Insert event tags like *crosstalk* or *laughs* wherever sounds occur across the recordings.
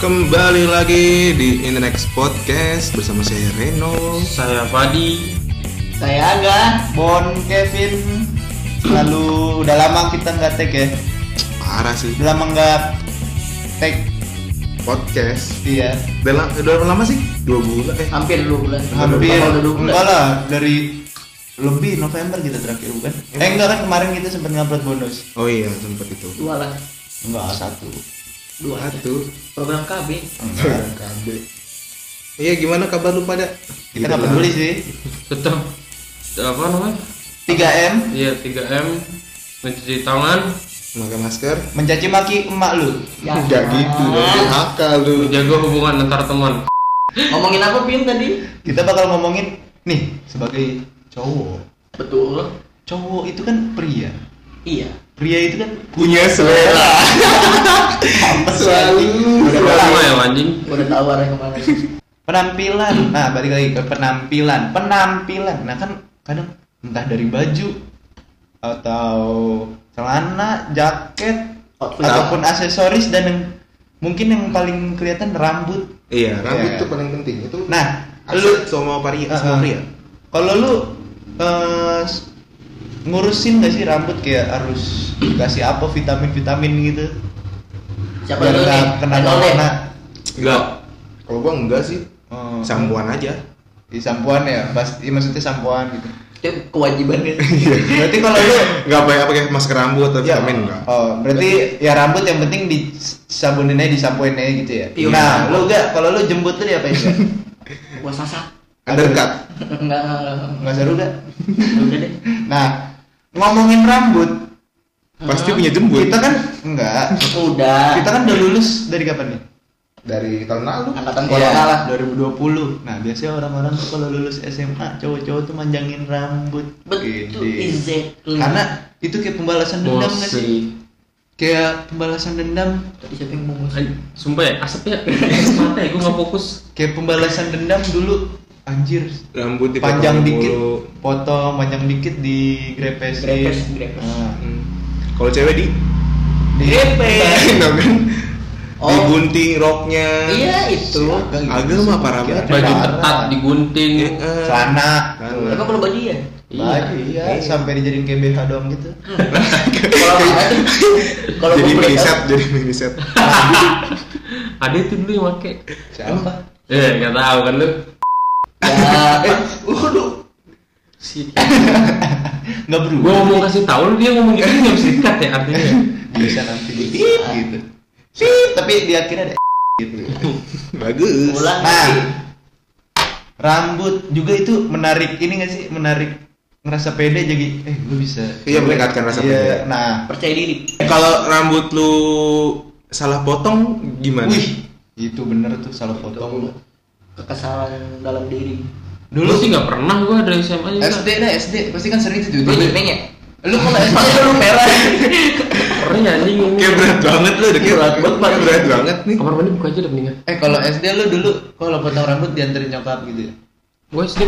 Kembali lagi di Internext Podcast bersama saya Reno. Saya Fadi. Saya Aga, Bon, Kevin. Lalu udah lama kita nggak tag ya. Parah sih Udah lama nggak tag. podcast. Iya. Udah, la- udah berapa lama sih? Dua bulan eh. hampir dua bulan Hampir. udah dua bulan Enggak lah dari lebih November kita terakhir bukan? Eh enggak kan kemarin kita sempat ngupload bonus. Oh iya sempet itu. dua lah Enggak satu. Dua. Satu. program KB Enggak. Iya gimana kabar lu pada? Kita nggak peduli sih. Tetap apa namanya? 3M Iya 3M mencuci tangan, Pakai masker. mencaci maki emak lu. Ya. Enggak gitu dong. Akal lu. menjaga hubungan antar teman. ngomongin apa Pin tadi Kita bakal ngomongin nih sebagai cowok. betul Cowok itu kan pria. iya Pria itu kan Punya selera. apa sih? Selalu. Udah Sama mulai. ya anjing. udah tahu arah ke mana penampilan nah balik lagi ke penampilan penampilan nah kan kadang entah dari baju atau celana jaket Outfit. ataupun aksesoris dan yang mungkin yang paling kelihatan rambut Iya, rambut Iya. tuh paling penting. Itu nah lu semua pria, Uh-uh. semua pria. kalau lu s- ngurusin gak sih rambut kayak harus dikasih apa vitamin vitamin gitu siapa dulu nih nggak kena corona Enggak. Kalau gua enggak sih. Oh. Sambuan aja. di sampuan ya pasti maksudnya sampuan gitu itu kewajiban kan *laughs* berarti kalau lu Enggak pakai pakai masker rambut atau Ya, vitamin enggak. Oh, berarti ya rambut yang penting disabunin aja, disampuin aja gitu ya. Iya. Nah, lu gak kalau lu jembut tuh diapain gak? gua sasak Undercut. enggak enggak enggak Enggak seru udah deh Nah, ngomongin rambut, Pasti punya jembut. kita kan enggak. udah Kita kan udah lulus dari kapan nih? dari tahun lalu. angkatan Iya, corona lah 2020. Nah, biasanya orang-orang tuh kalau lulus SMA, cowok-cowok tuh manjangin rambut. betul exactly Karena itu kayak pembalasan dendam gak sih? Kayak pembalasan dendam, tadi siapa yang ngomong Ay, Sumpah ya, asapnya asap *laughs* mata ya, gue gak fokus. kayak pembalasan dendam dulu anjir Rambut dipotong panjang dikit mulu. potong panjang dikit di grepesin Grepes, grepes. Nah, Hmm. Kalau cewek di di Enggak kan? *laughs* Oh. Digunting roknya. iya itu Agak mah parah banget. Baju ketat digunting. Eh, celana Celana. Emang perlu baju ya? baju iya sampai dijadiin kayak BH doang gitu *laughs* Kalau apa tuh? Kalau jadi gua boleh mini set, tahu, jadi mini set. *laughs* Ada itu dulu yang make. siapa Eh, gak tahu kan lu. Ya, eh waduh. Si. nggak Gue berubah ngomong kasih tahu lu dia ngomong gitu nggak bisa dikat ya artinya. bisa nanti. Di gitu. Beep, tapi di akhirnya ada gitu. Bagus. ulang nah. lagi. rambut juga itu menarik. Ini gak sih? Menarik. Ngerasa pede jadi eh gue bisa. Iya, meningkatkan rasa Iya, pede. nah. Percaya diri. Kalau rambut lu salah potong gimana? wih. Itu bener tuh salah potong Kekesalan dalam diri. Dulu sih nggak pernah gue dari SMA juga. SD dah SD pasti kan sering itu Gue juga nyepeng ya? lu kalau *laughs* SD lu merah Pernah anjing ini. Kayak berat banget lu, udah kayak Berat banget, berat banget nih. Kamar mandi buka aja udah mendingan. eh kalau SD lu dulu kalau potong rambut dianterin nyokap gitu ya Gue SD,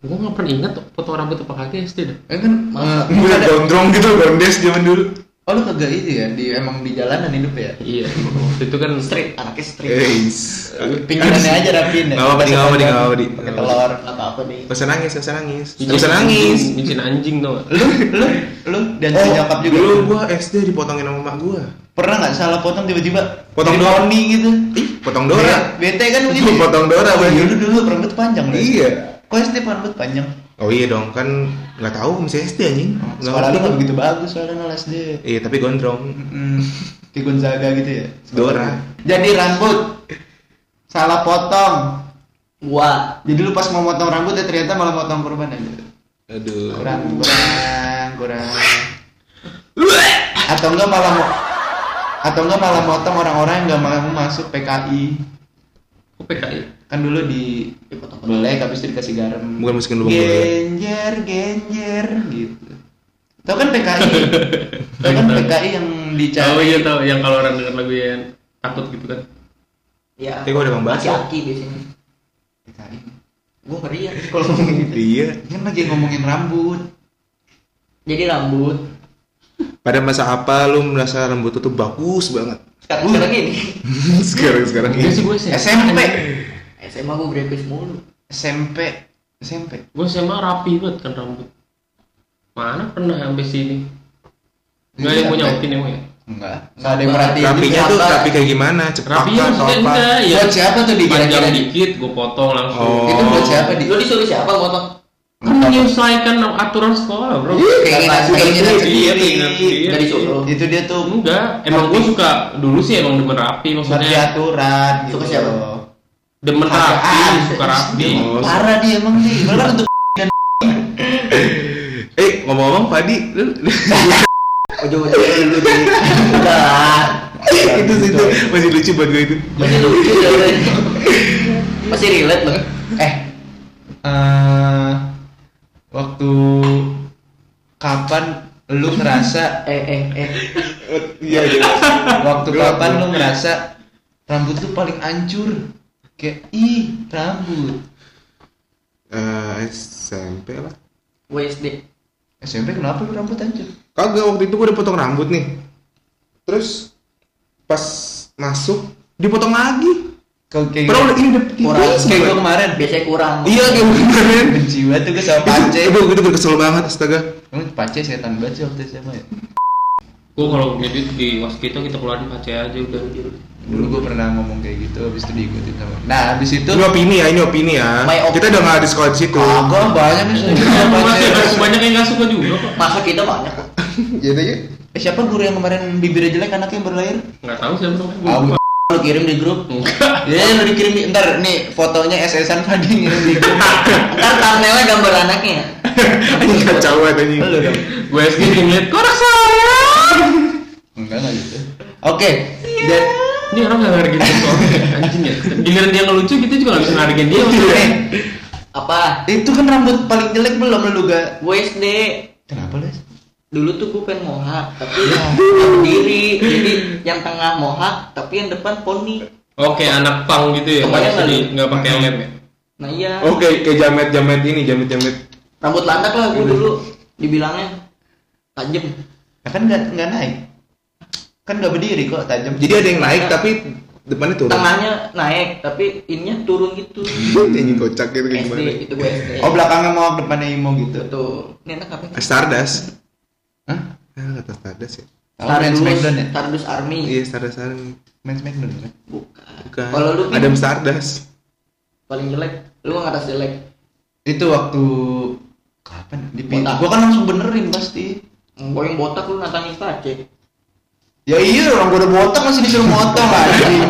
gue nggak pernah ingat tuh potong rambut apa kagak SD dah. eh kan Masa? eh, Gue ada gondrong gitu, gondes zaman dulu. Oh lu kagak itu ya di emang di jalanan hidup ya Iya, waktu itu kan Street, anaknya street. Eis. pinggirannya aja rapiin ya Nggak apa-apa, di, nggak apa-apa, di, nggak apa-apa, di. pakai telur Gak apa-apa deh. Gak usah nangis, gak usah nangis. Gak usah nangis. Micin anjing tau gak? lu lu lu dianterin nyokap juga Oh, dulu gua SD dipotongin sama emak gua. pernah nggak salah potong tiba-tiba Potong poni gitu Ih, potong Dora. bete kan begitu *laughs* ya? Potong Dora, oh, iya, lu dulu rambut panjang. Iya. kok SD rambut panjang Oh iya dong, kan nggak tahu masih SD anjing. Nggak sekolah lu nggak begitu bagus soalnya nol SD Iya, tapi gondrong. Mm, kayak *laughs* Gonzaga gitu ya? Dora. jadi rambut. Salah potong. Gua jadi lu pas mau motong rambut ya ternyata malah motong korban aja Aduh. kurang kurang kurang. Atau enggak malah mau atau enggak malah motong orang-orang yang nggak mau masuk PKI PKI? kan dulu di belek habis itu dikasih garam Bukan masukin lubang boleh. genjer genjer gitu tau kan PKI *laughs* tau kan PKI yang dicari Oh iya tau, yang kalau orang denger lagu yang takut gitu kan. Ya. Kayak gua udah membahas. Aki-aki biasanya. PKI Gue ngeri ya kalau ngomong gitu. Iya. kan lagi ngomongin rambut Jadi rambut Pada masa apa lu merasa rambut tuh bagus banget? Sekarang sekarang ini. *laughs* sekarang sekarang Enggak sih ini gue. SMP SMA gue brepis mulu. SMP SMP Gue SMA rapi banget kan rambut. Mana pernah sampai sini? Enggak yang mau nyautin emang ya? enggak enggak ada yang merhatiin rapinya tuh rapi kayak gimana cepak Rapinya atau apa enggak ya. buat siapa tuh di Panjang dikit, gue potong langsung. Oh. itu buat siapa di Lu disuruh siapa motong? Kan menyesuaikan aturan sekolah bro. Keinginan Keinginan keinginan Iya, sendiri. Nggak disuruh. itu dia tuh Enggak, emang gue suka dulu sih emang demen rapi ngerti maksudnya. aturan gitu Suka siapa? Demen rapi, suka rapi. Parah dia emang nih malah kan untuk *laughs* *laughs* *laughs* eh ngomong-ngomong Padi lu Ujung-ujungnya lu di Udah. itu sih itu masih lucu buat gue itu Masih lucu ya. Masih relate loh. eh eh, waktu kapan lu ngerasa *laughs* Eh eh eh. iya iya. Waktu Gua- kapan gua- lu ngerasa rambut lu paling hancur kayak ih rambut. Eh, SMP lah. WSD. SMP kenapa lu rambut hancur kagak waktu itu gue udah potong rambut nih. Terus pas masuk dipotong lagi kayak Padahal udah ini udah Kurang. ini kayak gue kemarin Biasanya kurang. iya kayak gue kemarin benci banget tuh gue sama Pace Aduh, gue tuh kesel banget astaga Emang Pace setan banget sih waktu SMA ya Gue kalau ngedit di waskita kita keluarin pace aja udah. dulu gue pernah ngomong kayak gitu habis itu diikutin sama nah habis itu ini opini ya ini opini ya kita udah nggak di sekolah di situ kagak banyak nih saya sama Masih Pace ada banyak yang nggak suka juga kok. Masa kita banyak kok. jadi ya eh siapa guru yang kemarin bibirnya jelek anaknya yang baru lahir Nggak tahu siapa. Ah, Gua lu kirim di grup Enggak. *laughs* ya lu dikirim di ntar nih fotonya SS-an Fadi ngirim di grup Ntar thumbnailnya gambar anaknya. *laughs* ini kacau banget anjing lu dong Gue SG ngeliat korak saya. enggak enggak gitu oke dan Ini orang nggak ngargain kita anjing ya. Giliran dia ngelucu kita juga nggak bisa ngargain dia. eh, Apa? itu kan rambut paling jelek belum lu gak WSD. kenapa les Dulu tuh gue pengen mohak, tapi nggak berdiri. Jadi yang tengah mohak, tapi yang depan poni. Oke anak pang gitu ya. Kebayang Nggak nggak pakai lem ya. Nah iya. oke kayak jamet jamet ini jamet jamet Rambut landak lah gue dulu dibilangnya tajam. ya kan nggak nggak naik kan nggak berdiri kok tajam jadi ada yang naik tapi depannya turun Tengahnya naik, tapi ininya turun gitu. *laughs* ini kocak gitu SD gimana itu gue SD. oh belakangnya mau depannya imo gitu Tuh, ini enak apa? Stardust Hah? ah kata Stardust ya Main Smackdown ya? Stardust Army. iya Stardust Army Main Smackdown kan? Bukan. bukan Kalau lu Adam Stardust paling jelek, lu ngatas jelek. Itu waktu kapan? Di Botak. Gua kan langsung benerin pasti. Gue yang botak lu nantangin pace. Ya iya orang gua udah botak masih disuruh motong anjing.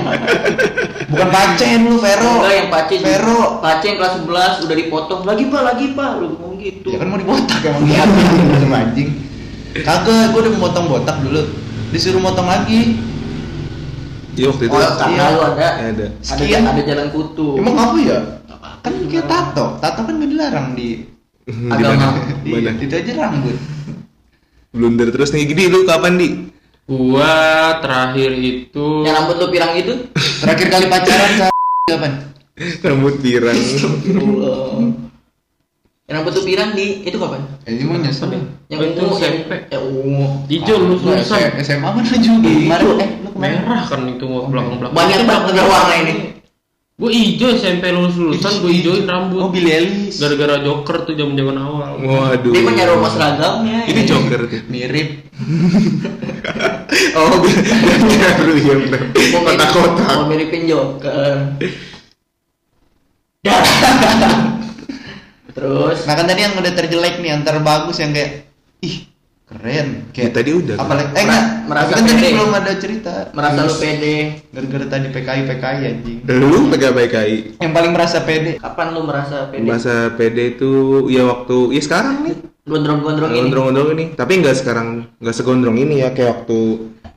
Bukan pacen lu Vero. Enggak yang pace. Vero. Pace yang kelas 11 udah dipotong. Lagi pak, lagi pak. Lu ngomong gitu. Ya kan mau dibotak emang dia sama anjing. Kagak, gua udah memotong botak dulu. Disuruh motong lagi. iya waktu itu Oh, karena Iya. lu ada. Ya, ada Ada, Sekian. ada jalan kutu. Emang apa ya? Kan kayak tato. Tato kan gak dilarang di *laughs* di Agama. mana Iya, itu aja rambut. blunder terus nih gini lu kapan di Gua terakhir itu Yang rambut lu pirang itu? Terakhir kali pacaran sama kapan? *laughs* rambut pirang rambut lu pirang di itu kapan? Eh, ini mau nyesel. Yang Oh, itu ungu, yang- SMP. Ya ungu. Hijau lu Gua susah. SMA mana juga kemarin eh lu kemarin Merah kan itu belakang belakang. Banyak banget negara warna ini. Gue hijau SMP lulus lulusan gue hijauin rambut. Oh Billy Ellis Gara-gara Joker tuh zaman zaman awal. waduh Dia punya rumah seragamnya. ini Joker tuh mirip *laughs* oh baru ya benar Mau mirip- kotak-kotak Mau miripin Joker. *laughs* Terus? Nah kan tadi yang udah terjelek nih antar bagus yang kayak ih keren. Ya, tadi udah. apalagi eh enggak. merasa kan tadi pede. belum ada cerita. Merasa lu pede. gara-gara tadi PKI PKI anjing. Lu pegang PKI yang paling merasa pede. Kapan lu merasa pede? masa PD itu ya waktu ya sekarang nih. Gondrong-gondrong ini. gondrong-gondrong ini. Tapi nggak sekarang nggak segondrong ini ya kayak waktu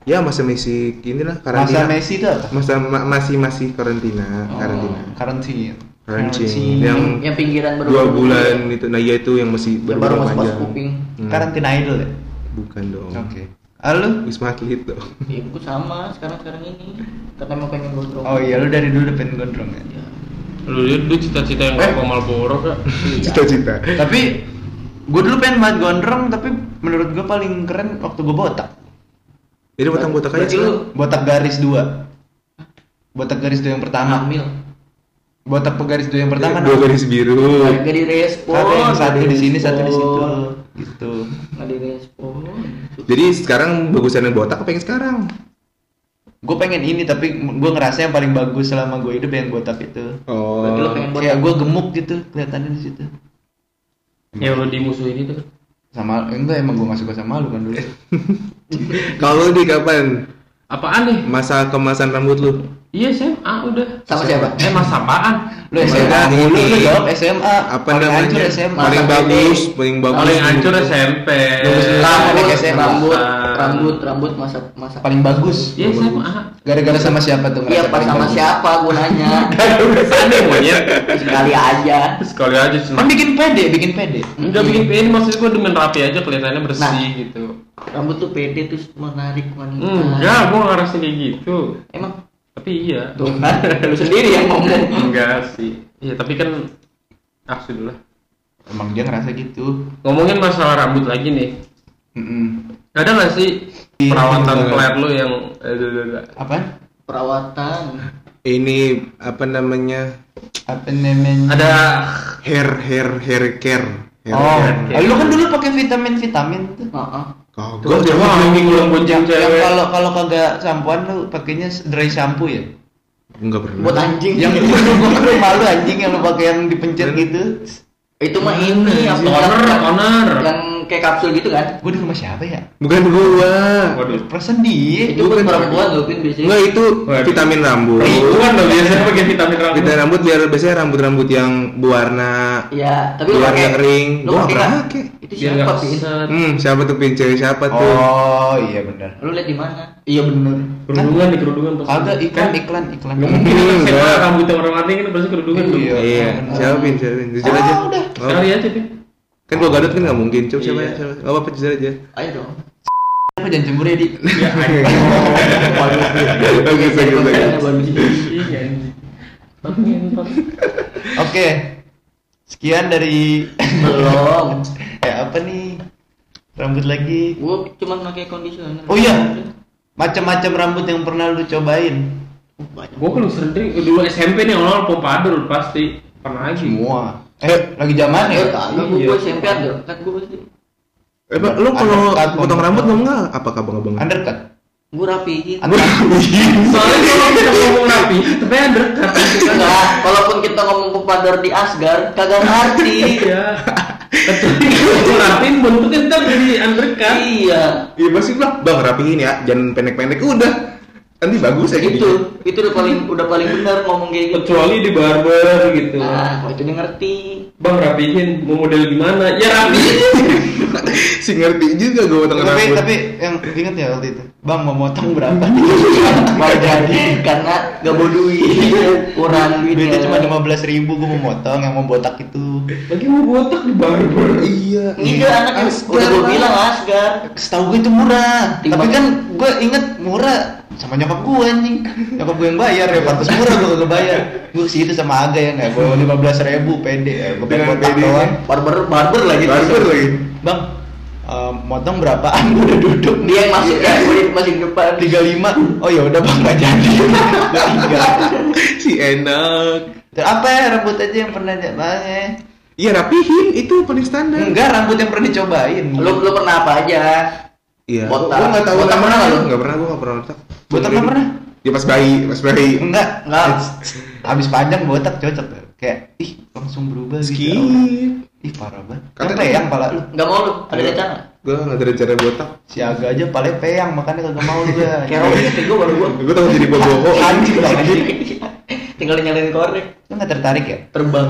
ya masa Messi ini lah masa karantina Messi itu apa? Masa ma- masih masih karantina karantina Oh, karantina. karantina yang Yang pinggiran baru dua bulan itu nah iya itu yang masih Yang baru baru masuk panjang kuping. Hmm, karantina idol ya bukan dong oke Halo? Wisma Atlet dong Ya, gue sama sekarang-sekarang ini. Karena emang pengen gondrong. Oh iya, lu dari dulu udah pengen gondrong ya? Ya. Lu lihat lu cita-cita yang Eh. rokok Marlboro kak. *laughs* cita-cita Tapi gue dulu pengen banget gondrong, tapi menurut gue paling keren waktu gue botak. Jadi potong botak aja sekarang. Botak garis dua. Botak garis dua yang pertama. hamil. Botak garis dua yang pertama. Dua garis biru. Gak direspon. Ada yang satu di sini, satu di situ. Gitu. Nggak direspon. Jadi sekarang bagusan yang botak apa yang sekarang? Gue pengen ini tapi gue ngerasa yang paling bagus selama gue hidup yang botak itu. Oh. Berarti lu pengen botak. Kayak gue gemuk gitu kelihatannya di situ. Yang lo dimusuhin itu kan. Sama enggak emang gue gak suka sama lu kan dulu. *laughs* Kalau di kapan Apaan nih? masa kemasan rambut lu? Iya SMA udah. Sama siapa? Eh mas apaan? Lu SMA mulu, lu jawab SMA. Apa Paling namanya? hancur SMA. Paling bagus, paling bagus. Paling hancur SMP. Rambut, SMA. rambut, rambut, rambut masa masa Paling bagus. Iya SMA. Gara-gara sama siapa tuh? Iya pas paling *laughs* sama siapa gue nanya Sana monyet. sekali aja Sekali aja Kan cuma. bikin pede, bikin pede. Enggak bikin PN maksud gua dengan rapi aja kelihatannya bersih Nah. gitu. rambut tuh pede terus menarik wanita Enggak, gua nggak ngerasa kayak gitu. emang Tapi iya. tuh kan lu sendiri yang ngomong Enggak sih. Iya, tapi kan ah sudah lah. Emang dia ngerasa gitu. Ngomongin masalah rambut lagi nih. Mm-mm. Ada nggak sih Iya, perawatan peler lu yang eh. Apa? perawatan Ini apa namanya? Apa namanya? ada Hair hair hair care. Hair Oh, care. ah, lu kan dulu pakai vitamin-vitamin tuh. Heeh. Kagak. Coba anjing belum bonceng cewek. kalau kalau kagak sampoan lu pakainya dry shampoo ya? Enggak pernah. buat anjing Yang *laughs* itu kan malu anjing yang lu pakai yang dipencet gitu. itu mah ini apa Toner, yang, toner. yang kayak kapsul gitu kan Gua di rumah siapa ya? Bukan gua. Waduh. Perasaan dia. itu buat Bukan. perempuan loh pin biasanya Enggak itu vitamin rambut. Ribuan dong biasanya pakai vitamin rambut. Vitamin rambut biar biasanya rambut-rambut yang berwarna ya tapi lu yang kering. lu Gua kan pakai. Itu Biar siapa pin. Hmm, siapa tuh pin cewek siapa tuh? Oh, iya benar. lu lihat di mana iya bener Kerudungan nih kerudungan pasti. Kagak iklan iklan iklan. Hmm, SMA enggak. rambut warna-warni kan pasti kerudungan. Iya. Iya, siapa pin siapa pin? Jujur Ah, aja. udah. Sekali aja Pin. Kan gua gadot kan nggak mungkin. Coba siapa ya? Siapa? Enggak apa-apa jujur aja. ayo dong Apa jangan cemburu ya, Di? Ya anjing. Bagus bagus bagus. bagus Iya anjing. Tapi ngentot. Oke. Sekian dari belum *laughs* eh apa nih? Rambut lagi. gua cuma pakai conditioner Oh iya. Macam-macam rambut yang pernah lu cobain. Banyak Gua kan sering dulu SMP nih awal pompadur pasti pernah lagi. Semua. Eh, lagi zaman ya? Iya. gua SMP ada kan gua pasti Eh, lu kalau potong rambut ngomong nggak? Apa kabang abang? Undercut. gua rapihin *laughs* Soalnya kalau kita ngomong rapi, tapi undercut kan. Enggak, walaupun kita ngomong pepador di Asgar, kagak ngerti. Iya. Kecuali kalau rapin bentuknya ntar jadi undercut. iya, Iya pasti bilang, bang rapihin ya, jangan pendek-pendek. Udah, nanti bagus aja. itu, itu udah paling udah paling benar ngomong kayak gitu. Kecuali di barber gitu. Nah, kalau itu dia ngerti. Bang rapihin, mau model gimana? Ya rapihin. *laughs* si ngerti juga gue potong Tapi rambut. tapi yang inget ya waktu itu. Bang mau motong berapa? *laughs* mau jadi. Karena gak mau duit, kurang duitnya. Duitnya cuma lima belas ribu gue mau motong yang mau botak itu. Lagi mau botak di barber. iya. Enggak, anak yang udah gua bilang Asgar. Setahu gue itu murah. Timbang- Tapi kan gue inget murah sama nyokap gue anjing. Nyokap gue yang bayar ya pantas murah gue gak bayar. Gue sih itu sama Aga ya nggak. Gue lima belas ribu pede ya. Gue pengen botak doang. Barber barber lagi. Barber lagi. Bang, eh, motong berapaan? Gue udah duduk. Dia yang masuk ya, masih depan. tiga lima. Oh ya udah bang nggak jadi. *laughs* Tinggal. si enak. Apa ya rambut aja yang pernah bang ya? Iya rapihin itu paling standar. Enggak rambut yang pernah dicobain. Lu lu pernah apa aja? Iya. Botak. Gue nggak tahu Botak pernah nggak lu? Nggak pernah, gue nggak pernah botak. Botak nggak pernah? Ya pas bayi, pas bayi. Enggak, Enggak. Habis panjang botak cocok. Kayak ih langsung berubah gitu. Skip. Ih parah banget. Kata Kan peyang pala lu. Enggak mau lu, ada rencana. Gue nggak ada rencana botak. Si Aga aja palanya peyang makanya kagak mau juga. Kayak Robi kayak gua baru gua. Gue tahu jadi boboho. Anjing banget. Tinggal nyalain korek, Lu nggak tertarik ya? terbang.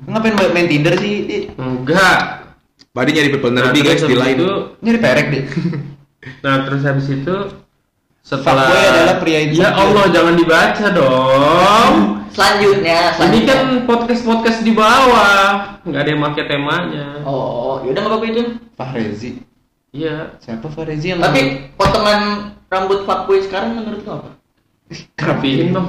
Lu ngapain main Tinder sih? Di? Enggak. Badi nyari people Nah, guys di lain. itu, Nyari perek deh. *laughs* nah terus habis itu setelah Fuckboy adalah pria insecure. Ya Allah, jangan dibaca dong. Selanjutnya, Ini selanjutnya. kan podcast-podcast di bawah, nggak ada yang pakai temanya. Oh, yaudah nggak apa-apa itu. Fahrezi. Iya. Siapa Fahrezi yang Tapi potongan rambut fuckboy sekarang menurut lo apa? Rapihin dong.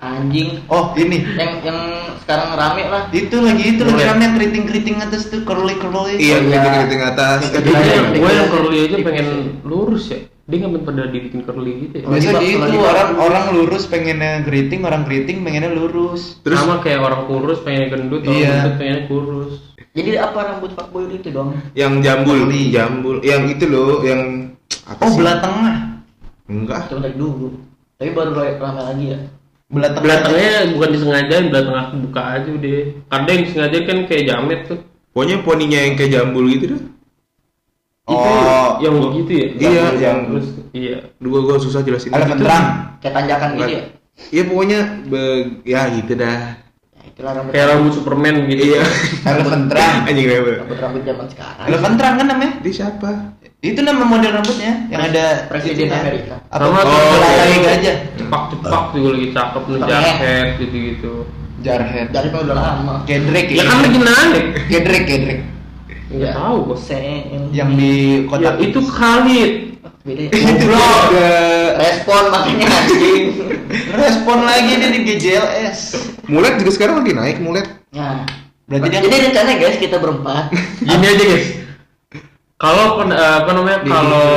Anjing. Oh ini Yang yang sekarang rame lah. itu lagi itu lagi rame yang keriting keriting atas tuh curly curly Iya, Iya. keriting keriting atas. Iya. Gue yang, Iya. curly aja pengen lurus ya. dia nggak pada dibikin curly gitu ya Biasa gitu orang orang lurus pengennya keriting, orang keriting pengennya lurus. Terus sama kayak orang kurus pengen gendut orang Iya. gendut pengen kurus Jadi apa rambut fuckboy itu dong? yang jambul, Curly. jambul, yang itu loh, yang apa Oh, sih? belah tengah. Enggak. Dari dulu. Tapi baru ramai lagi ya. Belah tengah. belakangnya bukan disengajain belah tengah buka aja deh ada yang disengaja kan kayak jamet tuh Pokoknya poninya yang kayak jambul gitu dah. Oh, yang begitu ya Iya, yang- terus iya Dua gua susah jelasin. ada Gitu. penterang. Kayak tanjakan gitu ya. Iya pokoknya be- ya gitu dah. Ya, itulah rambut kayak rambut Superman gitu Iya. *laughs* Ada penterang. *laughs* Anjing kenapa? rambut rambut zaman sekarang. Ada penterang kan namanya? Dia siapa? Itu nama model rambutnya yang ada Presiden. Amerika. Apa? Sama Oh, kayak- gajah. cepak cepak juga lagi cakep nih Pakai. jaket gitu gitu Jarhead. Dari udah lama. Kayak Drake ya kan lagi naik Kayak Drake, kayak Drake. nggak tahu gua Sen. Yang di ya, kota itu Khalid beda ya. Goblok. Respon makanya anjing. Respon lagi dia di GJLS. Mulet juga sekarang lagi naik mulet. Nah, Berarti dia jadi rencana guys kita berempat. gini aja guys kalau pen- eh, apa namanya kalau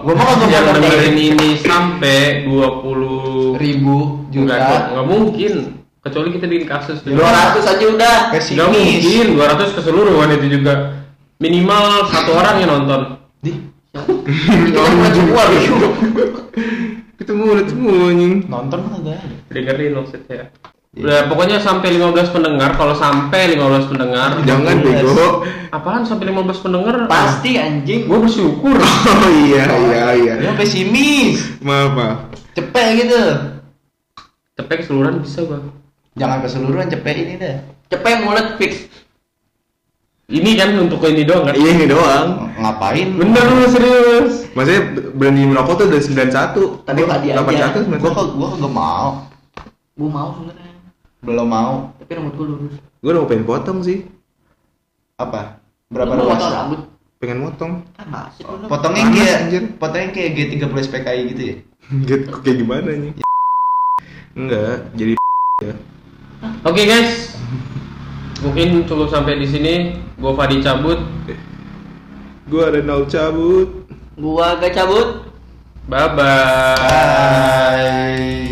Gua mau ngomong yang dengerin ini sampai 20 ribu Enggak, juta. nggak mungkin kecuali kita bikin kasus 200 aja udah. Nggak mungkin 200 keseluruhan itu juga minimal satu orang yang nonton Di Kita bukan semua gitu. Itu mulet semua anjing. nonton enggak ada. dengerin maksudnya Udah pokoknya sampai 15 pendengar kalau sampai 15 pendengar Jangan bego. apaan sampai 15 pendengar Pasti anjing. gue bersyukur *laughs* Oh iya iya iya. Dia pesimis. Maaf maaf. Cepet gitu. cepet keseluruhan bisa gua Jangan keseluruhan cepet ini dah. Cepet mulut fix. Ini kan untuk ini doang kan Iya ini doang. Ngapain? bener lu serius Maksudnya berani merokok tuh dari 91. Tapi tadi aja. 81 Gua kok gua kagak mau. Gua mau sebenarnya. Belum mau. Tapi rambut gua lurus. Gue udah mau pengen potong sih. Apa? Berapa luas? potong rambut? Pengen motong. Kan masih lu. Potongnya kayak anjir. potongnya kayak G30 SPKI gitu ya. *laughs* Gitu kayak gimana nih? *laughs* Enggak, jadi *laughs* oke guys mungkin cukup sampai di sini gua Fadi cabut gue ada nol cabut. Gua gak cabut. bye bye Bye.